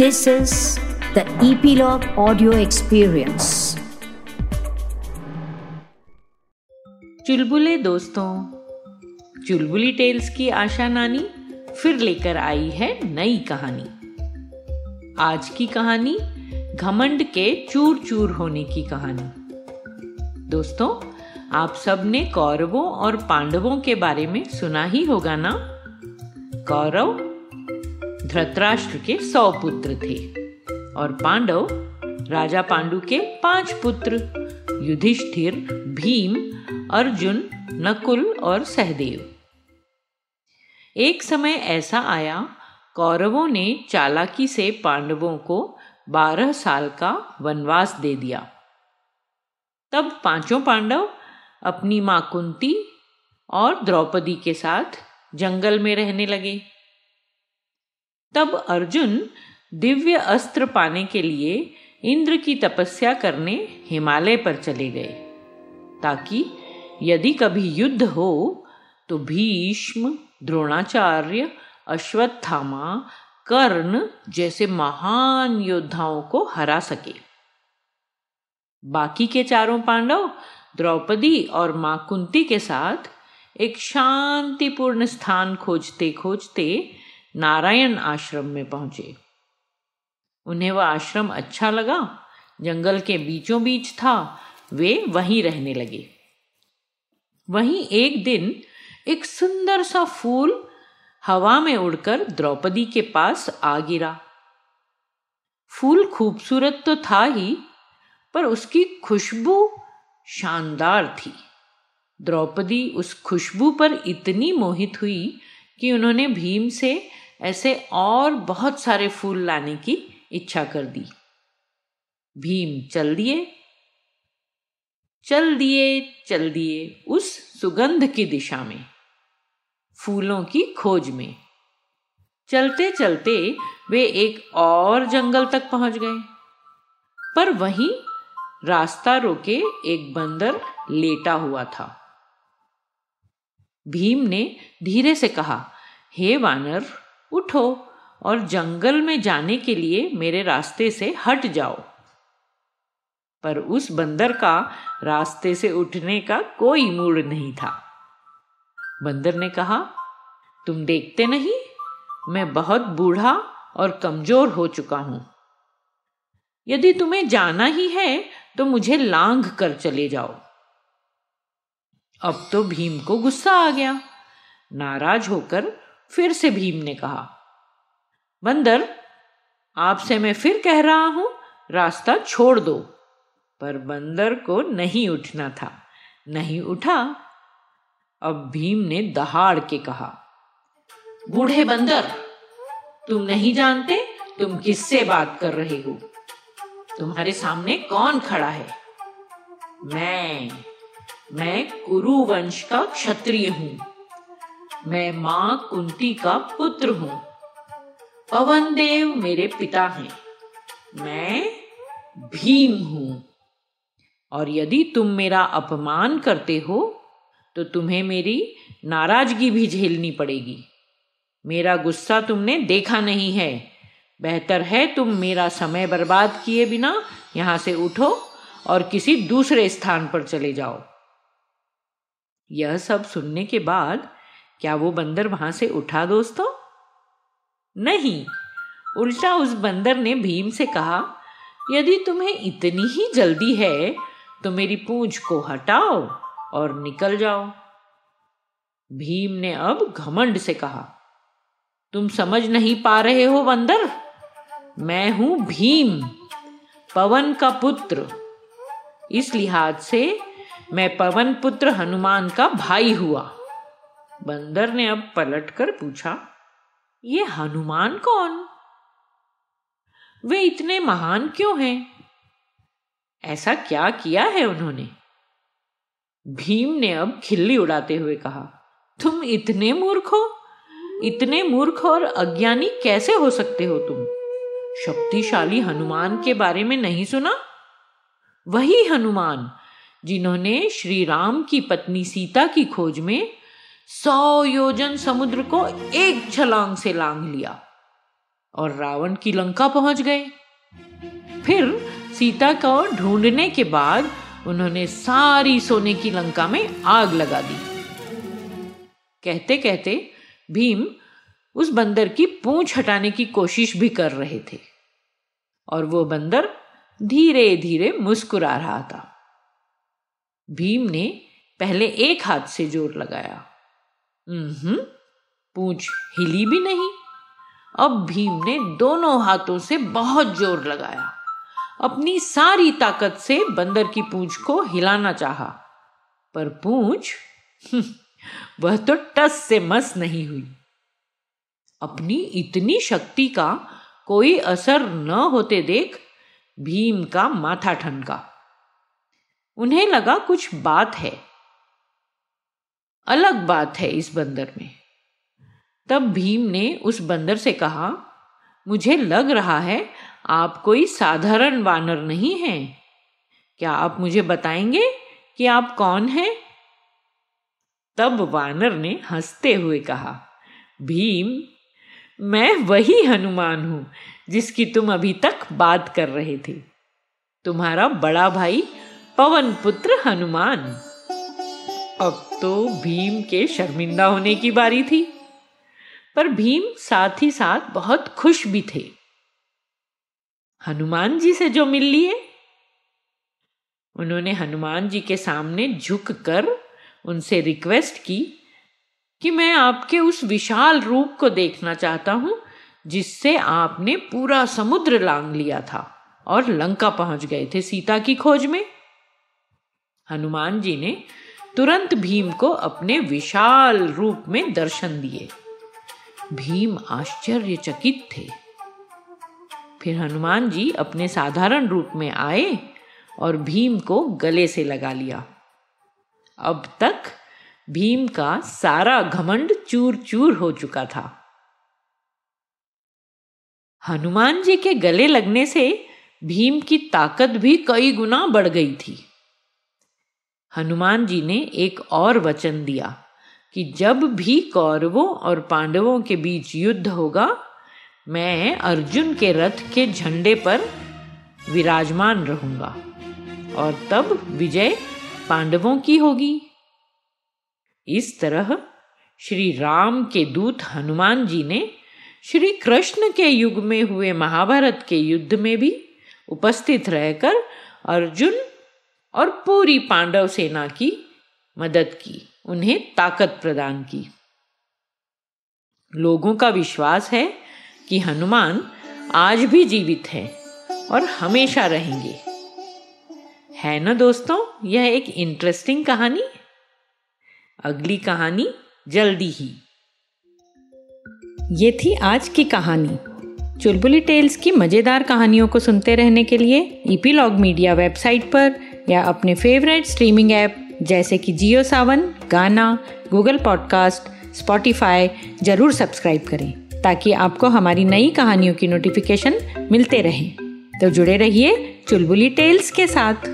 This is the Epilogue Audio Experience. चुलबुले दोस्तों, चुलबुली tales की आशा नानी फिर लेकर आई है नई कहानी। आज की कहानी घमंड के चूर चूर होने की कहानी। दोस्तों, आप सबने कौरवों और पांडवों के बारे में सुना ही होगा ना? कौरव धृतराष्ट्र के सौ पुत्र थे और पांडव राजा पांडु के पाँच पुत्र, युधिष्ठिर, भीम, अर्जुन, नकुल और सहदेव। एक समय ऐसा आया, कौरवों ने चालाकी से पांडवों को बारह साल का वनवास दे दिया। तब पाँचों पांडव अपनी माँ कुंती और द्रौपदी के साथ जंगल में रहने लगे। तब अर्जुन दिव्य अस्त्र पाने के लिए इंद्र की तपस्या करने हिमालय पर चले गए, ताकि यदि कभी युद्ध हो तो भीष्म, द्रोणाचार्य, अश्वत्थामा, कर्ण जैसे महान योद्धाओं को हरा सके। बाकी के चारों पांडव, द्रौपदी और माँ कुंती के साथ एक शांतिपूर्ण स्थान खोजते खोजते नारायण आश्रम में पहुँचे। उन्हें वह आश्रम अच्छा लगा, जंगल के बीचों बीच था, वे वहीं रहने लगे। वहीं एक दिन एक सुंदर सा फूल हवा में उड़कर द्रौपदी के पास आ गिरा। फूल खूबसूरत तो था ही, पर उसकी खुशबू शानदार थी। द्रौपदी उस खुशबू पर इतनी मोहित हुई कि उन्होंने भीम से ऐसे और बहुत सारे फूल लाने की इच्छा कर दी। भीम, चल दिए। चल दिए चल दिए उस सुगंध की दिशा में, फूलों की खोज में। चलते चलते वे एक और जंगल तक पहुँच गए। पर वहीं रास्ता रोके एक बंदर लेटा हुआ था। भीम ने धीरे से कहा, हे वानर, उठो और जंगल में जाने के लिए मेरे रास्ते से हट जाओ। पर उस बंदर का रास्ते से उठने का कोई मूड नहीं था। बंदर ने कहा, तुम देखते नहीं? मैं बहुत बूढ़ा और कमज़ोर हो चुका हूँ। यदि तुम्हें जाना ही है तो मुझे लांघ कर चले जाओ। अब तो भीम को गुस्सा आ गया। नाराज़ होकर फिर से भीम ने कहा, बंदर, आपसे मैं फिर कह रहा हूँ, रास्ता छोड़ दो। पर बंदर को नहीं उठना था, नहीं उठा। अब भीम ने दहाड़ के कहा, बूढ़े बंदर, तुम नहीं जानते तुम किससे बात कर रहे हो? तुम्हारे सामने कौन खड़ा है? मैं मैं कुरु वंश का क्षत्रिय हूँ। मैं माँ कुंती का पुत्र हूँ। पवन देव मेरे पिता हैं। मैं भीम हूँ। और यदि तुम मेरा अपमान करते हो तो तुम्हें मेरी नाराज़गी भी झेलनी पड़ेगी। मेरा गुस्सा तुमने देखा नहीं है। बेहतर है तुम मेरा समय बर्बाद किए बिना यहाँ से उठो और किसी दूसरे स्थान पर चले जाओ। यह सब सुनने के बाद क्या वो बंदर वहाँ से उठा दोस्तों? नहीं। उल्टा उस बंदर ने भीम से कहा, यदि तुम्हें इतनी ही जल्दी है तो मेरी पूंछ को हटाओ और निकल जाओ। भीम ने अब घमंड से कहा, तुम समझ नहीं पा रहे हो बंदर? मैं हूँ भीम, पवन का पुत्र। इस लिहाज से मैं पवन पुत्र हनुमान का भाई हुआ। बंदर ने अब पलटकर पूछा, ये हनुमान कौन? वे इतने महान क्यों हैं? ऐसा क्या किया है उन्होंने? भीम ने अब खिल्ली उड़ाते हुए कहा, तुम इतने मूर्ख हो? इतने मूर्ख और अज्ञानी कैसे हो सकते हो तुम? शक्तिशाली हनुमान के बारे में नहीं सुना? वही हनुमान जिन्होंने श्री राम की पत्नी सीता की खोज में सौ योजन समुद्र को एक छलांग से लांग लिया और रावण की लंका पहुँच गए। फिर सीता को ढूँढने के बाद उन्होंने सारी सोने की लंका में आग लगा दी। कहते कहते भीम उस बंदर की पूंछ हटाने की कोशिश भी कर रहे थे और वो बंदर धीरे धीरे मुस्कुरा रहा था। भीम ने पहले एक हाथ से ज़ोर लगाया पूंछ हिली भी नहीं। अब भीम ने दोनों हाथों से बहुत ज़ोर लगाया। अपनी सारी ताकत से बंदर की पूंछ को हिलाना चाहा। पर पूंछ वह तो टस से मस नहीं हुई। अपनी इतनी शक्ति का कोई असर न होते देख भीम का माथा ठनका। उन्हें लगा कुछ बात है। अलग बात है इस बंदर में। तब भीम ने उस बंदर से कहा, मुझे लग रहा है आप कोई साधारण वानर नहीं हैं। क्या आप मुझे बताएँगे कि आप कौन हैं? तब वानर ने हँसते हुए कहा, भीम, मैं वही हनुमान हूँ जिसकी तुम अभी तक बात कर रहे थे। तुम्हारा बड़ा भाई पवन पुत्र हनुमान। अब तो भीम के शर्मिंदा होने की बारी थी। पर भीम साथ ही साथ बहुत खुश भी थे। हनुमान जी से जो मिल लिए, उन्होंने हनुमान जी के सामने झुक कर उनसे रिक्वेस्ट की कि मैं आपके उस विशाल रूप को देखना चाहता हूँ, जिससे आपने पूरा समुद्र लांग लिया था और लंका पहुँच गए थे सीता की खोज में। हनुमान जी ने तुरंत भीम को अपने विशाल रूप में दर्शन दिए। भीम आश्चर्यचकित थे। फिर हनुमान जी अपने साधारण रूप में आए और भीम को गले से लगा लिया। अब तक भीम का सारा घमंड चूर चूर हो चुका था। हनुमान जी के गले लगने से भीम की ताकत भी कई गुना बढ़ गई थी। हनुमान जी ने एक और वचन दिया कि जब भी कौरवों और पांडवों के बीच युद्ध होगा, मैं अर्जुन के रथ के झंडे पर विराजमान रहूँगा और तब विजय पांडवों की होगी। इस तरह श्री राम के दूत हनुमान जी ने श्री कृष्ण के युग में हुए महाभारत के युद्ध में भी उपस्थित रहकर अर्जुन और पूरी पांडव सेना की मदद की, उन्हें ताकत प्रदान की। लोगों का विश्वास है कि हनुमान आज भी जीवित हैं और हमेशा रहेंगे। है ना दोस्तों, यह एक इंटरेस्टिंग कहानी? अगली कहानी जल्दी ही। ये थी आज की कहानी। चुलबुली टेल्स की मज़ेदार कहानियों को सुनते रहने के लिए ईपीलॉग मीडिया वेबसाइट पर या अपने फेवरेट स्ट्रीमिंग ऐप जैसे कि Jio Saavn Gaana Google podcast Spotify ज़रूर सब्सक्राइब करें, ताकि आपको हमारी नई कहानियों की नोटिफिकेशन मिलते रहें। तो जुड़े रहिए चुलबुली टेल्स के साथ।